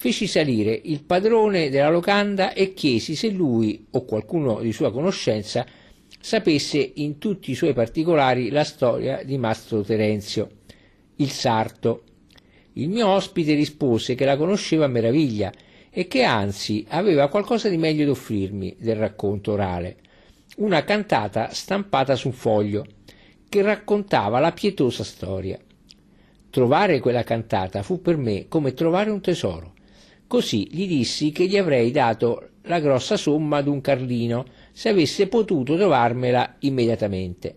feci salire il padrone della locanda e chiesi se lui o qualcuno di sua conoscenza sapesse in tutti i suoi particolari la storia di Mastro Terenzio, il sarto. Il mio ospite rispose che la conosceva a meraviglia e che anzi aveva qualcosa di meglio da offrirmi del racconto orale, una cantata stampata su un foglio che raccontava la pietosa storia. Trovare quella cantata fu per me come trovare un tesoro. Così gli dissi che gli avrei dato la grossa somma d'un carlino se avesse potuto trovarmela immediatamente.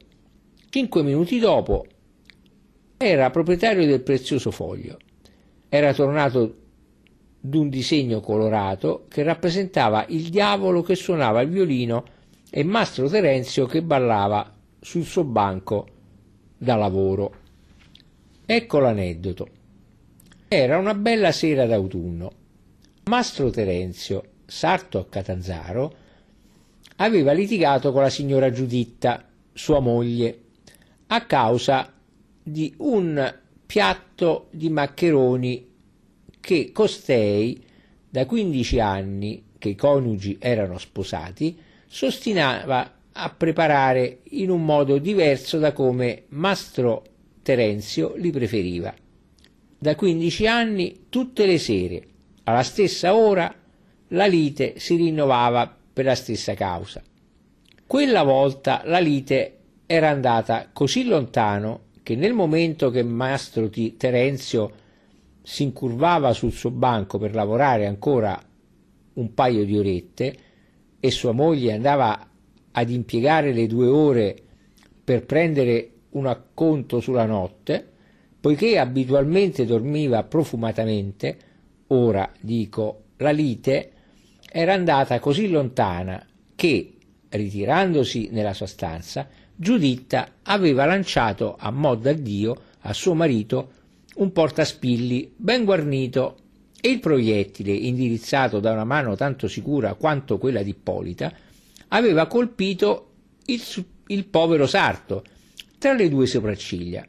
Cinque minuti dopo era proprietario del prezioso foglio. Era tornato d'un disegno colorato che rappresentava il diavolo che suonava il violino e Mastro Terenzio che ballava sul suo banco da lavoro. Ecco l'aneddoto. Era una bella sera d'autunno. Mastro Terenzio, sarto a Catanzaro, aveva litigato con la signora Giuditta, sua moglie, a causa di un piatto di maccheroni che costei, da 15 anni che i coniugi erano sposati, s'ostinava a preparare in un modo diverso da come Mastro Terenzio li preferiva. Da 15 anni, tutte le sere, alla stessa ora, la lite si rinnovava per la stessa causa. Quella volta la lite era andata così lontano che nel momento che Mastro Terenzio si incurvava sul suo banco per lavorare ancora un paio di orette e sua moglie andava ad impiegare le due ore per prendere un acconto sulla notte, poiché abitualmente dormiva profumatamente, ora dico la lite era andata così lontana che, ritirandosi nella sua stanza, Giuditta aveva lanciato a mo' d'addio a suo marito un portaspilli ben guarnito e il proiettile, indirizzato da una mano tanto sicura quanto quella di Ippolita, aveva colpito il, il povero sarto tra le due sopracciglia.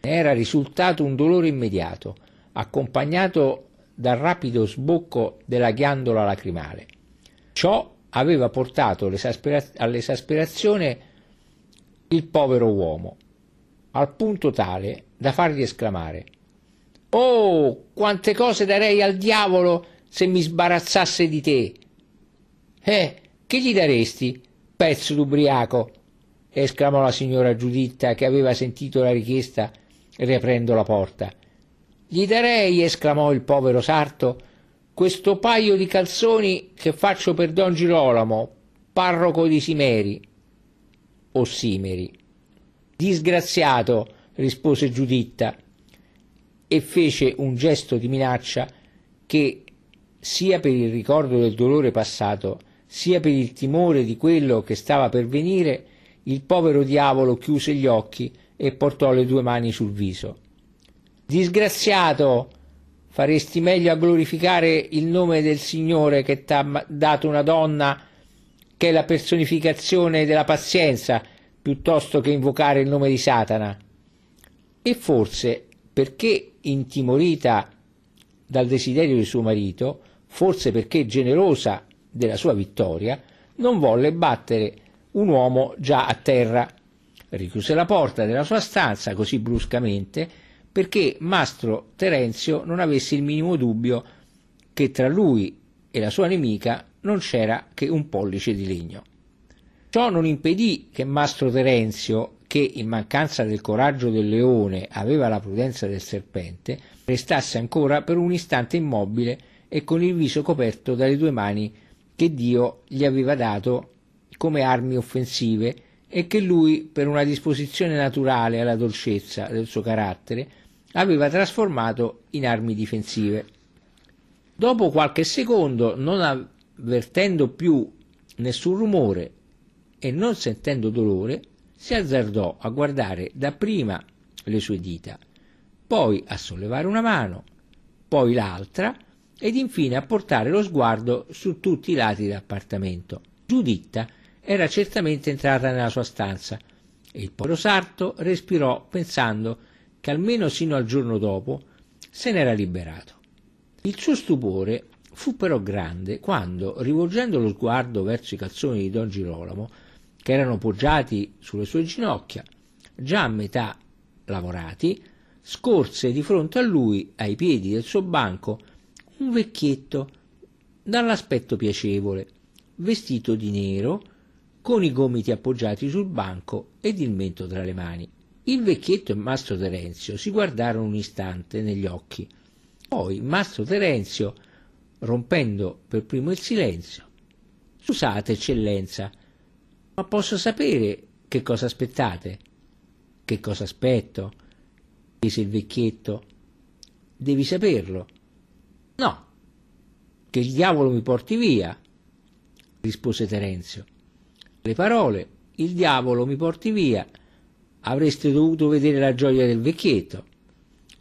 Era risultato un dolore immediato, accompagnato dal rapido sbocco della ghiandola lacrimale. Ciò aveva portato all'esasperazione il povero uomo, al punto tale da fargli esclamare Oh, quante cose darei al diavolo se mi sbarazzasse di te! Eh, che gli daresti, pezzo d'ubriaco? esclamò la signora Giuditta che aveva sentito la richiesta riaprendo la porta. Gli darei, esclamò il povero sarto, questo paio di calzoni che faccio per don Girolamo, parroco di Simeri. O Simeri. Disgraziato, rispose Giuditta, e fece un gesto di minaccia che, sia per il ricordo del dolore passato, sia per il timore di quello che stava per venire, il povero diavolo chiuse gli occhi e portò le due mani sul viso. Disgraziato! Faresti meglio a glorificare il nome del Signore che t'ha dato una donna che è la personificazione della pazienza, piuttosto che invocare il nome di Satana. E forse perché intimorita dal desiderio di suo marito, forse perché generosa della sua vittoria, non volle battere un uomo già a terra. Richiuse la porta della sua stanza così bruscamente perché Mastro Terenzio non avesse il minimo dubbio che tra lui e la sua nemica non c'era che un pollice di legno. Ciò non impedì che Mastro Terenzio, che in mancanza del coraggio del leone aveva la prudenza del serpente, restasse ancora per un istante immobile e con il viso coperto dalle due mani che Dio gli aveva dato come armi offensive e che lui, per una disposizione naturale alla dolcezza del suo carattere, aveva trasformato in armi difensive. Dopo qualche secondo, non avvertendo più nessun rumore e non sentendo dolore, si azzardò a guardare dapprima le sue dita, poi a sollevare una mano, poi l'altra ed infine a portare lo sguardo su tutti i lati dell'appartamento. Giuditta era certamente entrata nella sua stanza e il povero sarto respirò pensando che almeno sino al giorno dopo se n'era liberato. Il suo stupore fu però grande quando, rivolgendo lo sguardo verso i calzoni di Don Girolamo, che erano poggiati sulle sue ginocchia, già a metà lavorati, scorse di fronte a lui, ai piedi del suo banco, un vecchietto dall'aspetto piacevole, vestito di nero, con i gomiti appoggiati sul banco ed il mento tra le mani. Il vecchietto e Mastro Terenzio si guardarono un istante negli occhi. Poi Mastro Terenzio, rompendo per primo il silenzio, Scusate, eccellenza, ma posso sapere che cosa aspettate? Che cosa aspetto? chiese il vecchietto. Devi saperlo. No, che il diavolo mi porti via, rispose Terenzio. Le parole, il diavolo mi porti via, avreste dovuto vedere la gioia del vecchietto.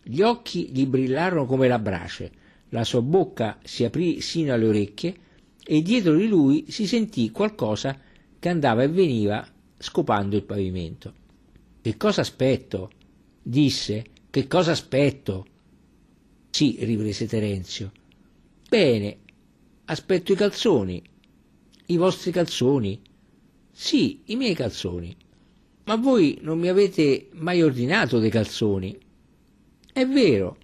Gli occhi gli brillarono come la brace, la sua bocca si aprì sino alle orecchie e dietro di lui si sentì qualcosa che andava e veniva scopando il pavimento. Che cosa aspetto? disse. Che cosa aspetto? Sì, riprese Terenzio. Bene, aspetto i calzoni. I vostri calzoni? Sì, i miei calzoni. Ma voi non mi avete mai ordinato dei calzoni. È vero,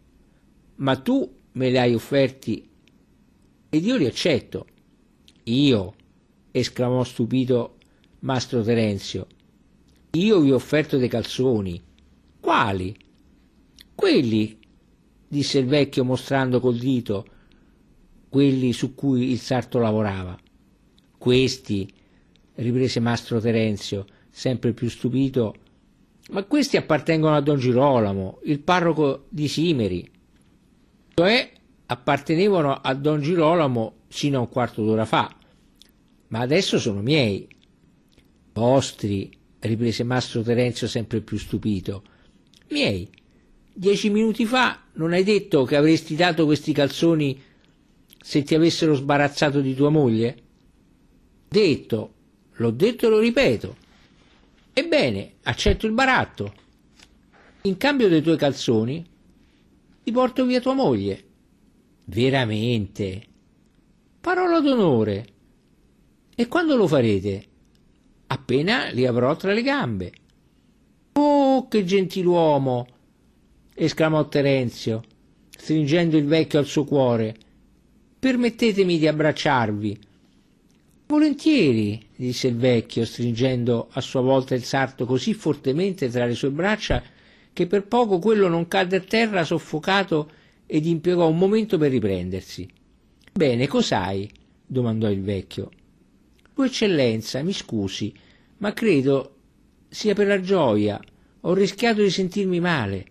ma tu me li hai offerti ed io li accetto. Io, esclamò stupito mastro Terenzio, io vi ho offerto dei calzoni. Quali? Quelli, disse il vecchio mostrando col dito quelli su cui il sarto lavorava. Questi, riprese mastro Terenzio, sempre più stupito, ma questi appartengono a Don Girolamo, il parroco di Simeri, cioè appartenevano a Don Girolamo sino a un quarto d'ora fa, ma adesso sono miei. Vostri, riprese mastro Terenzio sempre più stupito. Miei. Dieci minuti fa non hai detto che avresti dato questi calzoni se ti avessero sbarazzato di tua moglie? Detto, l'ho detto e lo ripeto. Ebbene, accetto il baratto. In cambio dei tuoi calzoni ti porto via tua moglie. Veramente? Parola d'onore. E quando lo farete? Appena li avrò tra le gambe. Oh, che gentiluomo! esclamò Terenzio, stringendo il vecchio al suo cuore. Permettetemi di abbracciarvi. Volentieri, disse il vecchio, stringendo a sua volta il sarto così fortemente tra le sue braccia che per poco quello non cadde a terra soffocato ed impiegò un momento per riprendersi. Bene, cos'hai? domandò il vecchio. Tua eccellenza, mi scusi, ma credo sia per la gioia. Ho rischiato di sentirmi male.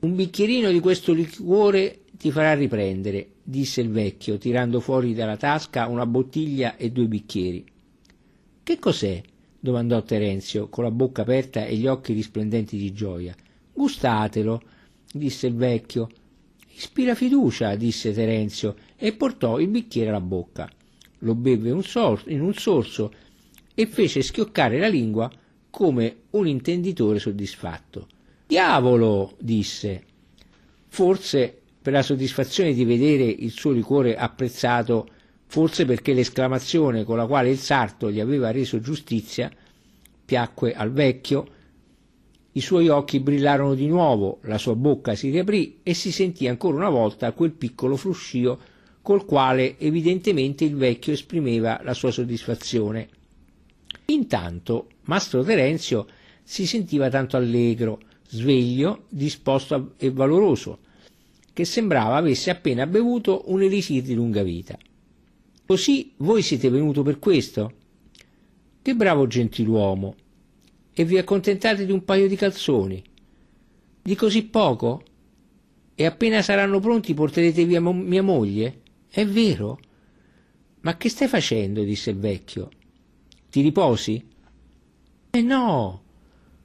Un bicchierino di questo liquore ti farà riprendere, disse il vecchio, tirando fuori dalla tasca una bottiglia e due bicchieri. Che cos'è? domandò Terenzio, con la bocca aperta e gli occhi risplendenti di gioia. Gustatelo, disse il vecchio. Ispira fiducia, disse Terenzio, e portò il bicchiere alla bocca. Lo beve un sorso, in un sorso e fece schioccare la lingua come un intenditore soddisfatto. Diavolo! disse. Forse per la soddisfazione di vedere il suo liquore apprezzato, forse perché l'esclamazione con la quale il sarto gli aveva reso giustizia piacque al vecchio, i suoi occhi brillarono di nuovo, la sua bocca si riaprì e si sentì ancora una volta quel piccolo fruscio col quale evidentemente il vecchio esprimeva la sua soddisfazione. Intanto Mastro Terenzio si sentiva tanto allegro, sveglio, disposto e valoroso, che sembrava avesse appena bevuto un elisir di lunga vita. Così voi siete venuto per questo? Che bravo gentiluomo! E vi accontentate di un paio di calzoni? Di così poco? E appena saranno pronti porterete via mo- mia moglie? È vero? Ma che stai facendo? disse il vecchio. Ti riposi? Eh no,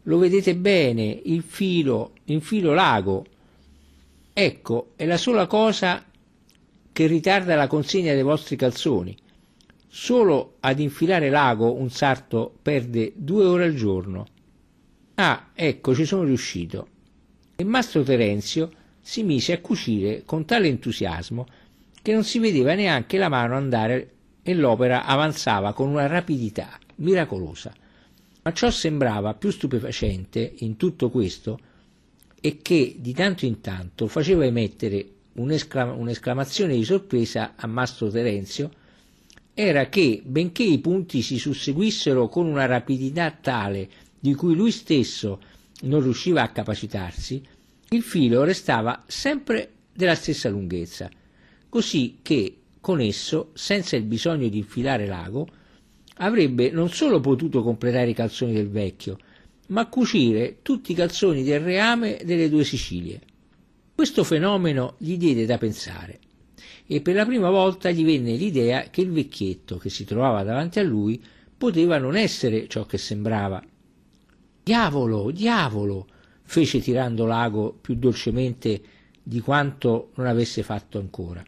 lo vedete bene, il filo, il filo lago. Ecco, è la sola cosa che ritarda la consegna dei vostri calzoni. Solo ad infilare l'ago un sarto perde due ore al giorno. Ah, ecco, ci sono riuscito. E Mastro Terenzio si mise a cucire con tale entusiasmo che non si vedeva neanche la mano andare e l'opera avanzava con una rapidità miracolosa. Ma ciò sembrava più stupefacente in tutto questo e che di tanto in tanto faceva emettere un'esclam- un'esclamazione di sorpresa a Mastro Terenzio. Era che, benché i punti si susseguissero con una rapidità tale di cui lui stesso non riusciva a capacitarsi, il filo restava sempre della stessa lunghezza, così che con esso, senza il bisogno di infilare l'ago, avrebbe non solo potuto completare i calzoni del vecchio, ma cucire tutti i calzoni del reame delle due Sicilie. Questo fenomeno gli diede da pensare e per la prima volta gli venne l'idea che il vecchietto che si trovava davanti a lui poteva non essere ciò che sembrava. Diavolo, diavolo! fece tirando l'ago più dolcemente di quanto non avesse fatto ancora.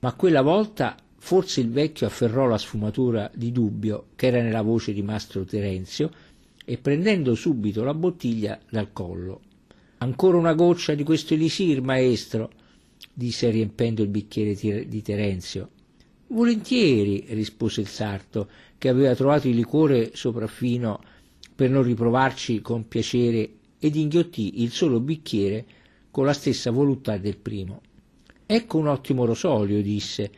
Ma quella volta forse il vecchio afferrò la sfumatura di dubbio che era nella voce di mastro Terenzio e prendendo subito la bottiglia dal collo. Ancora una goccia di questo elisir, maestro, disse riempendo il bicchiere di Terenzio. Volentieri, rispose il sarto, che aveva trovato il liquore sopraffino per non riprovarci con piacere ed inghiottì il solo bicchiere con la stessa voluttà del primo. Ecco un ottimo rosolio, disse.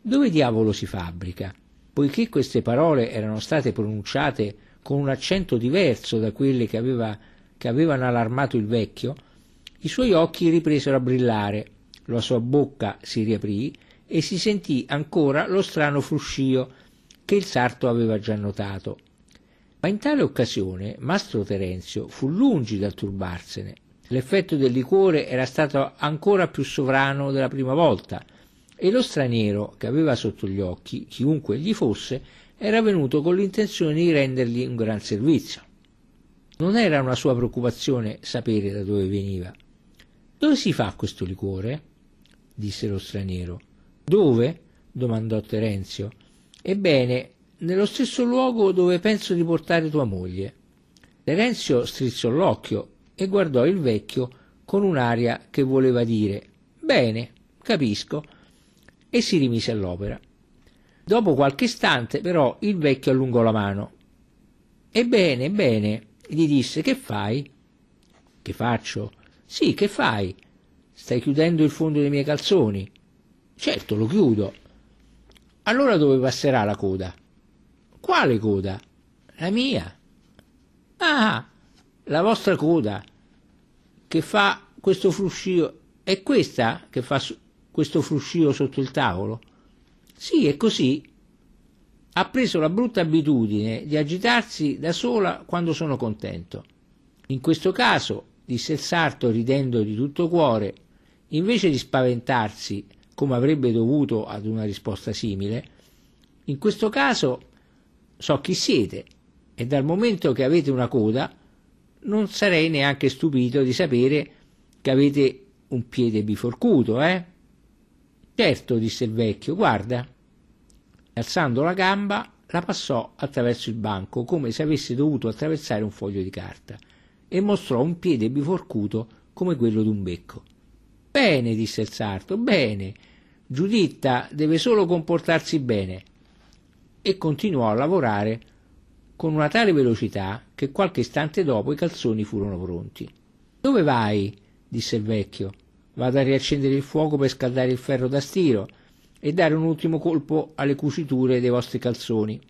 Dove diavolo si fabbrica? Poiché queste parole erano state pronunciate con un accento diverso da quelle che, aveva, che avevano allarmato il vecchio, i suoi occhi ripresero a brillare, la sua bocca si riaprì e si sentì ancora lo strano fruscio che il sarto aveva già notato. Ma in tale occasione Mastro Terenzio fu lungi dal turbarsene. L'effetto del liquore era stato ancora più sovrano della prima volta e lo straniero che aveva sotto gli occhi, chiunque gli fosse, era venuto con l'intenzione di rendergli un gran servizio. Non era una sua preoccupazione sapere da dove veniva. Dove si fa questo liquore? disse lo straniero. Dove? domandò Terenzio. Ebbene, nello stesso luogo dove penso di portare tua moglie. Terenzio strizzò l'occhio e guardò il vecchio con un'aria che voleva dire Bene, capisco, e si rimise all'opera. Dopo qualche istante, però, il vecchio allungò la mano. Ebbene, bene, gli disse, che fai? Che faccio? Sì, che fai? Stai chiudendo il fondo dei miei calzoni? Certo, lo chiudo. Allora dove passerà la coda? Quale coda? La mia. Ah, la vostra coda, che fa questo fruscio, è questa che fa questo fruscio sotto il tavolo? Sì, è così. Ha preso la brutta abitudine di agitarsi da sola quando sono contento. In questo caso, disse il sarto ridendo di tutto cuore, invece di spaventarsi come avrebbe dovuto ad una risposta simile, in questo caso so chi siete e dal momento che avete una coda non sarei neanche stupito di sapere che avete un piede biforcuto, eh? Certo, disse il vecchio, guarda. Alzando la gamba, la passò attraverso il banco come se avesse dovuto attraversare un foglio di carta e mostrò un piede biforcuto come quello d'un becco. Bene, disse il sarto, bene. Giuditta deve solo comportarsi bene. E continuò a lavorare con una tale velocità che qualche istante dopo i calzoni furono pronti. Dove vai? disse il vecchio. Vado a riaccendere il fuoco per scaldare il ferro da stiro e dare un ultimo colpo alle cuciture dei vostri calzoni.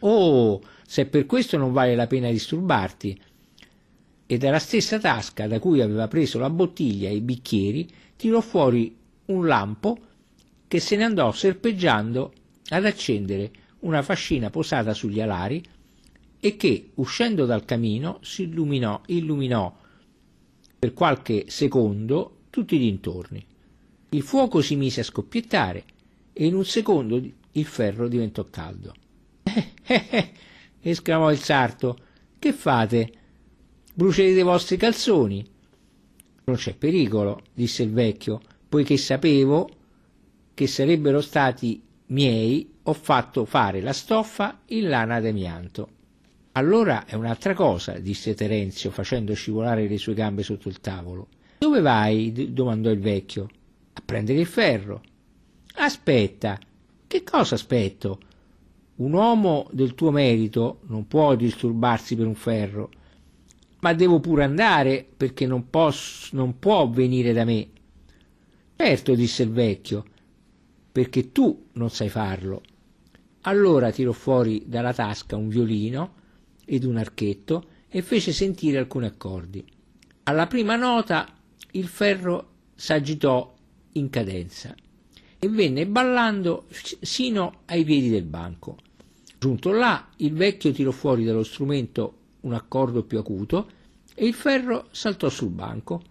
Oh, se per questo non vale la pena disturbarti. E dalla stessa tasca da cui aveva preso la bottiglia e i bicchieri tirò fuori un lampo che se ne andò serpeggiando ad accendere una fascina posata sugli alari e che, uscendo dal camino, si illuminò, illuminò per qualche secondo tutti i dintorni. Il fuoco si mise a scoppiettare e in un secondo il ferro diventò caldo. Eh, eh, eh, esclamò il sarto, che fate? Brucerete i vostri calzoni? Non c'è pericolo, disse il vecchio, poiché sapevo che sarebbero stati miei, ho fatto fare la stoffa in lana d'amianto. Allora è un'altra cosa, disse Terenzio, facendo scivolare le sue gambe sotto il tavolo. Dove vai? domandò il vecchio. A prendere il ferro. Aspetta, che cosa aspetto? Un uomo del tuo merito non può disturbarsi per un ferro, ma devo pure andare perché non, posso, non può venire da me. Certo, disse il vecchio, perché tu non sai farlo. Allora tirò fuori dalla tasca un violino ed un archetto e fece sentire alcuni accordi. Alla prima nota il ferro s'agitò in cadenza e venne ballando sino ai piedi del banco. Giunto là, il vecchio tirò fuori dallo strumento un accordo più acuto e il ferro saltò sul banco.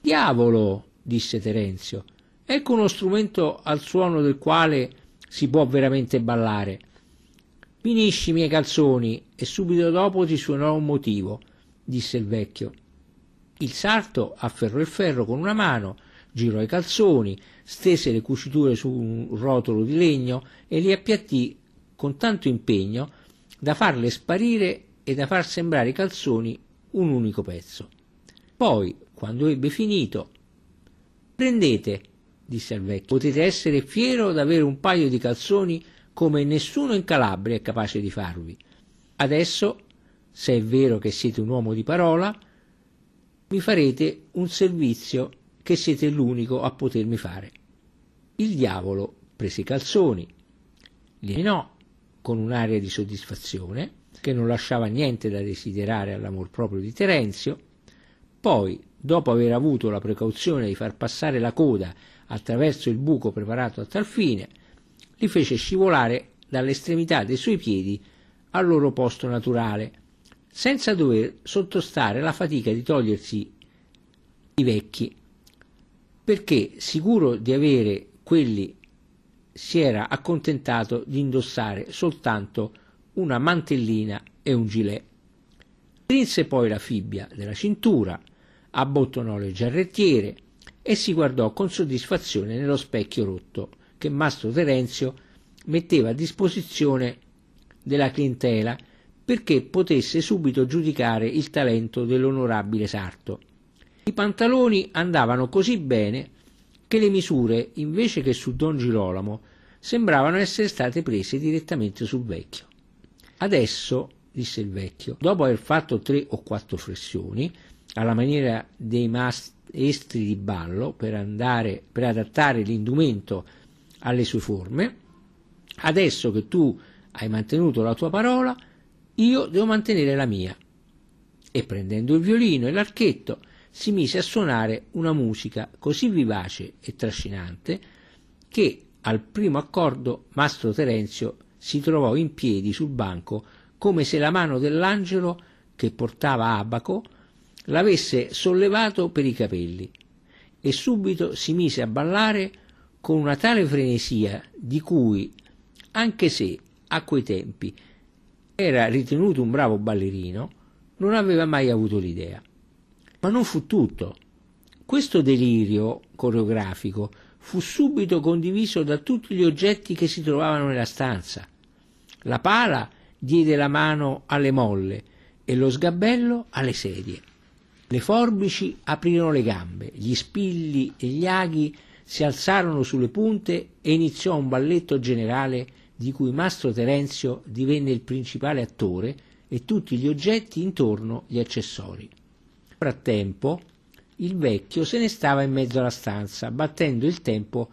Diavolo, disse Terenzio, ecco uno strumento al suono del quale si può veramente ballare. Finisci i miei calzoni e subito dopo ti suonerò un motivo, disse il vecchio. Il sarto afferrò il ferro con una mano, girò i calzoni, stese le cuciture su un rotolo di legno e li appiattì con tanto impegno da farle sparire e da far sembrare i calzoni un unico pezzo. Poi, quando ebbe finito, prendete, disse al vecchio, potete essere fiero d'avere un paio di calzoni come nessuno in Calabria è capace di farvi. Adesso, se è vero che siete un uomo di parola, mi farete un servizio che siete l'unico a potermi fare. Il diavolo prese i calzoni, li menò con un'aria di soddisfazione che non lasciava niente da desiderare all'amor proprio di Terenzio, poi, dopo aver avuto la precauzione di far passare la coda attraverso il buco preparato a tal fine, li fece scivolare dall'estremità dei suoi piedi al loro posto naturale, senza dover sottostare alla fatica di togliersi i vecchi, perché sicuro di avere quelli si era accontentato di indossare soltanto una mantellina e un gilet. Strinse poi la fibbia della cintura, abbottonò le giarrettiere e si guardò con soddisfazione nello specchio rotto che Mastro Terenzio metteva a disposizione della clientela perché potesse subito giudicare il talento dell'onorabile sarto. I pantaloni andavano così bene che le misure, invece che su Don Girolamo, sembravano essere state prese direttamente sul vecchio. Adesso, disse il vecchio, dopo aver fatto tre o quattro flessioni, alla maniera dei maestri di ballo, per, andare, per adattare l'indumento alle sue forme, adesso che tu hai mantenuto la tua parola, io devo mantenere la mia. E prendendo il violino e l'archetto, si mise a suonare una musica così vivace e trascinante che al primo accordo Mastro Terenzio si trovò in piedi sul banco come se la mano dell'angelo che portava Abaco l'avesse sollevato per i capelli e subito si mise a ballare con una tale frenesia di cui, anche se a quei tempi era ritenuto un bravo ballerino, non aveva mai avuto l'idea. Ma non fu tutto. Questo delirio coreografico fu subito condiviso da tutti gli oggetti che si trovavano nella stanza. La pala diede la mano alle molle e lo sgabello alle sedie. Le forbici aprirono le gambe, gli spilli e gli aghi si alzarono sulle punte e iniziò un balletto generale di cui Mastro Terenzio divenne il principale attore e tutti gli oggetti intorno gli accessori. Frattempo il vecchio se ne stava in mezzo alla stanza, battendo il tempo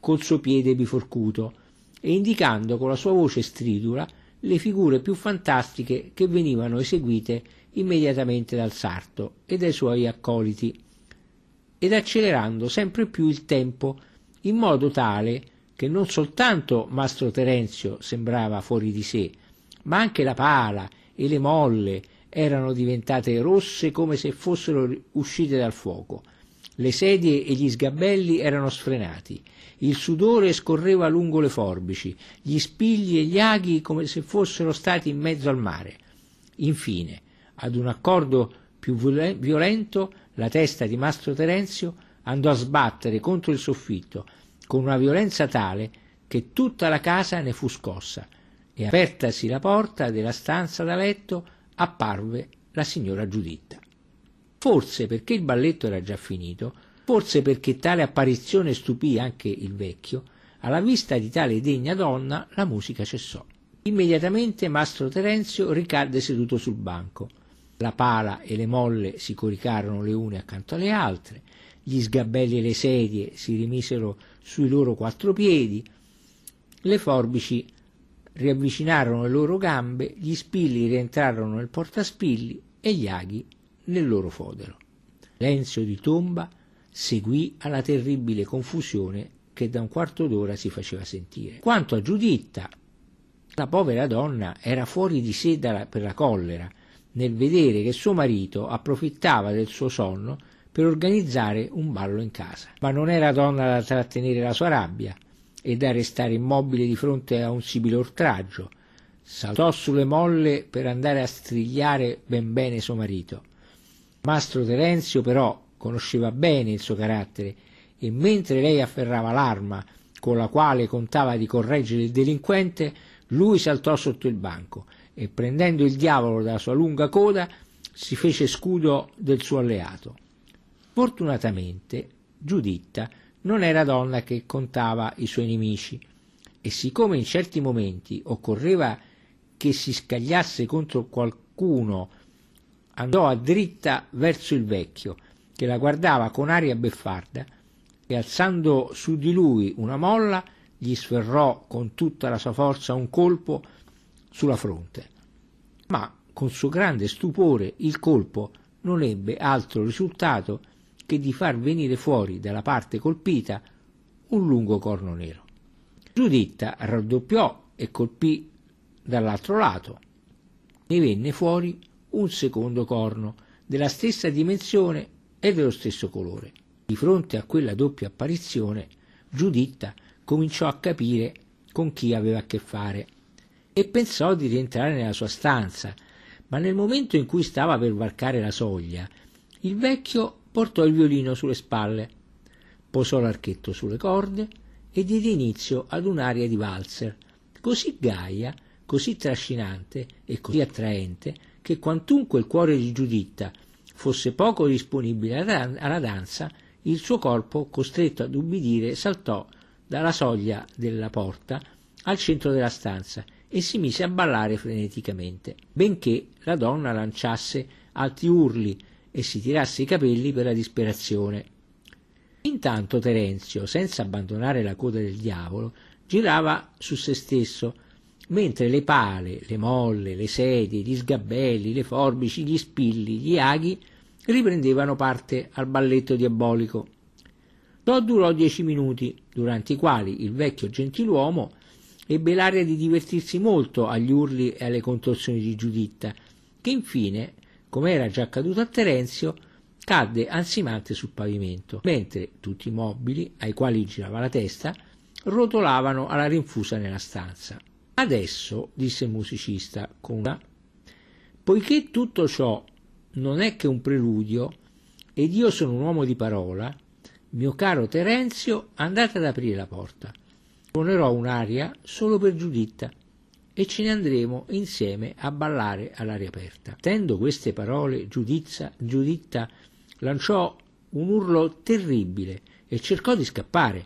col suo piede biforcuto e indicando con la sua voce stridula le figure più fantastiche che venivano eseguite immediatamente dal sarto e dai suoi accoliti, ed accelerando sempre più il tempo in modo tale che non soltanto Mastro Terenzio sembrava fuori di sé, ma anche la pala e le molle erano diventate rosse come se fossero uscite dal fuoco. Le sedie e gli sgabelli erano sfrenati, il sudore scorreva lungo le forbici, gli spigli e gli aghi come se fossero stati in mezzo al mare. Infine, ad un accordo più violento, la testa di Mastro Terenzio andò a sbattere contro il soffitto con una violenza tale che tutta la casa ne fu scossa e apertasi la porta della stanza da letto apparve la signora Giuditta. Forse perché il balletto era già finito, forse perché tale apparizione stupì anche il vecchio, alla vista di tale degna donna la musica cessò. Immediatamente Mastro Terenzio ricadde seduto sul banco. La pala e le molle si coricarono le une accanto alle altre, gli sgabelli e le sedie si rimisero sui loro quattro piedi, le forbici riavvicinarono le loro gambe, gli spilli rientrarono nel portaspilli e gli aghi nel loro fodero. Lenzio di tomba seguì alla terribile confusione che da un quarto d'ora si faceva sentire. Quanto a Giuditta, la povera donna era fuori di sé per la collera nel vedere che suo marito approfittava del suo sonno per organizzare un ballo in casa. Ma non era donna da trattenere la sua rabbia e da restare immobile di fronte a un simile oltraggio. Saltò sulle molle per andare a strigliare ben bene suo marito. Mastro Terenzio però conosceva bene il suo carattere e mentre lei afferrava l'arma con la quale contava di correggere il delinquente, lui saltò sotto il banco e prendendo il diavolo dalla sua lunga coda si fece scudo del suo alleato. Fortunatamente Giuditta non era donna che contava i suoi nemici e siccome in certi momenti occorreva che si scagliasse contro qualcuno, andò a dritta verso il vecchio, che la guardava con aria beffarda, e alzando su di lui una molla, gli sferrò con tutta la sua forza un colpo sulla fronte. Ma con suo grande stupore il colpo non ebbe altro risultato che di far venire fuori dalla parte colpita un lungo corno nero. Giuditta raddoppiò e colpì dall'altro lato. Ne venne fuori un secondo corno della stessa dimensione e dello stesso colore. Di fronte a quella doppia apparizione, Giuditta cominciò a capire con chi aveva a che fare e pensò di rientrare nella sua stanza, ma nel momento in cui stava per varcare la soglia, il vecchio portò il violino sulle spalle, posò l'archetto sulle corde e diede inizio ad un'aria di valzer, così gaia, così trascinante e così attraente che quantunque il cuore di Giuditta fosse poco disponibile alla danza, il suo corpo, costretto ad ubbidire, saltò dalla soglia della porta al centro della stanza e si mise a ballare freneticamente, benché la donna lanciasse alti urli e si tirasse i capelli per la disperazione. Intanto Terenzio, senza abbandonare la coda del diavolo, girava su se stesso, mentre le pale, le molle, le sedie, gli sgabelli, le forbici, gli spilli, gli aghi riprendevano parte al balletto diabolico. Ciò durò dieci minuti, durante i quali il vecchio gentiluomo ebbe l'aria di divertirsi molto agli urli e alle contorsioni di Giuditta, che infine, come era già accaduto a Terenzio, cadde ansimante sul pavimento, mentre tutti i mobili, ai quali girava la testa, rotolavano alla rinfusa nella stanza. Adesso, disse il musicista con una, poiché tutto ciò non è che un preludio, ed io sono un uomo di parola, mio caro Terenzio, andate ad aprire la porta. Suonerò un'aria solo per Giuditta e ce ne andremo insieme a ballare all'aria aperta. Tendo queste parole, Giudizza, Giuditta lanciò un urlo terribile e cercò di scappare,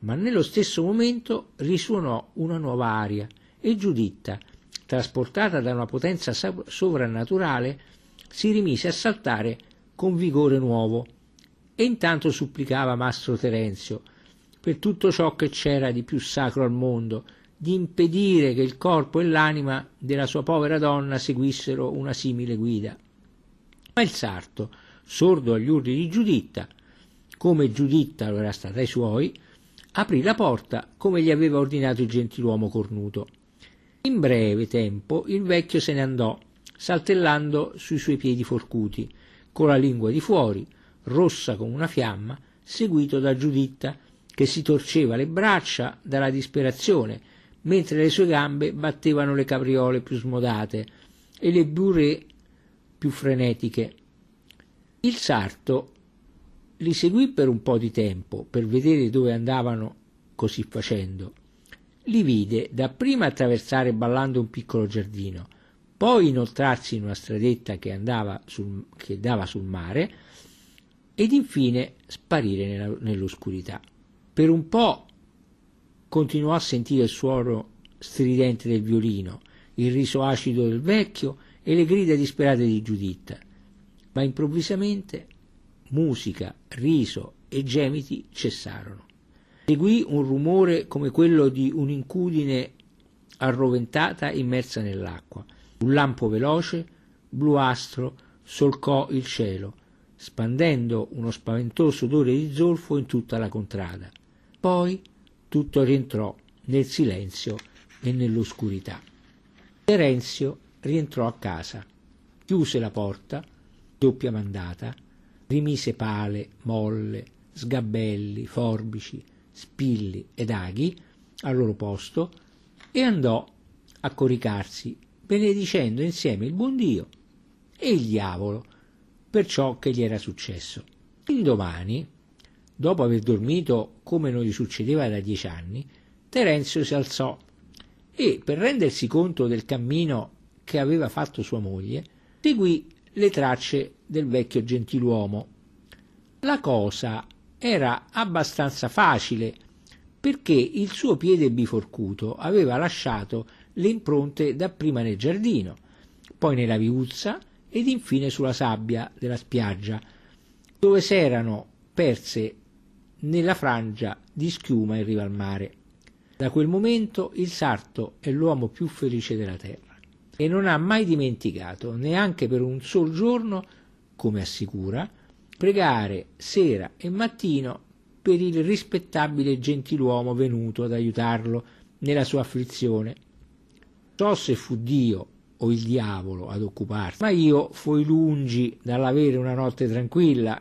ma nello stesso momento risuonò una nuova aria e Giuditta, trasportata da una potenza sovrannaturale, si rimise a saltare con vigore nuovo e intanto supplicava Mastro Terenzio, per tutto ciò che c'era di più sacro al mondo, di impedire che il corpo e l'anima della sua povera donna seguissero una simile guida. Ma il sarto, sordo agli urli di Giuditta, come Giuditta lo era stata ai suoi, aprì la porta come gli aveva ordinato il gentiluomo cornuto. In breve tempo il vecchio se ne andò, saltellando sui suoi piedi forcuti, con la lingua di fuori, rossa come una fiamma, seguito da Giuditta, che si torceva le braccia dalla disperazione, mentre le sue gambe battevano le capriole più smodate e le burre più frenetiche. Il sarto li seguì per un po' di tempo per vedere dove andavano così facendo. Li vide dapprima attraversare ballando un piccolo giardino, poi inoltrarsi in una stradetta che, sul, che dava sul mare ed infine sparire nella, nell'oscurità. Per un po' continuò a sentire il suono stridente del violino, il riso acido del vecchio e le grida disperate di Giuditta, ma improvvisamente musica, riso e gemiti cessarono. Seguì un rumore come quello di un'incudine arroventata immersa nell'acqua. Un lampo veloce, bluastro, solcò il cielo, spandendo uno spaventoso odore di zolfo in tutta la contrada. Poi tutto rientrò nel silenzio e nell'oscurità. Terenzio rientrò a casa, chiuse la porta, doppia mandata, rimise pale, molle, sgabelli, forbici, spilli ed aghi al loro posto e andò a coricarsi, benedicendo insieme il buon Dio e il diavolo per ciò che gli era successo. Indomani, dopo aver dormito come non gli succedeva da dieci anni, Terenzio si alzò e, per rendersi conto del cammino che aveva fatto sua moglie, seguì le tracce del vecchio gentiluomo. La cosa era abbastanza facile perché il suo piede biforcuto aveva lasciato le impronte dapprima nel giardino, poi nella viuzza ed infine sulla sabbia della spiaggia, dove s'erano perse nella frangia di schiuma in riva al mare. Da quel momento il sarto è l'uomo più felice della terra e non ha mai dimenticato, neanche per un sol giorno, come assicura, pregare sera e mattino per il rispettabile gentiluomo venuto ad aiutarlo nella sua afflizione. So se fu Dio o il diavolo ad occuparsi, ma io fui lungi dall'avere una notte tranquilla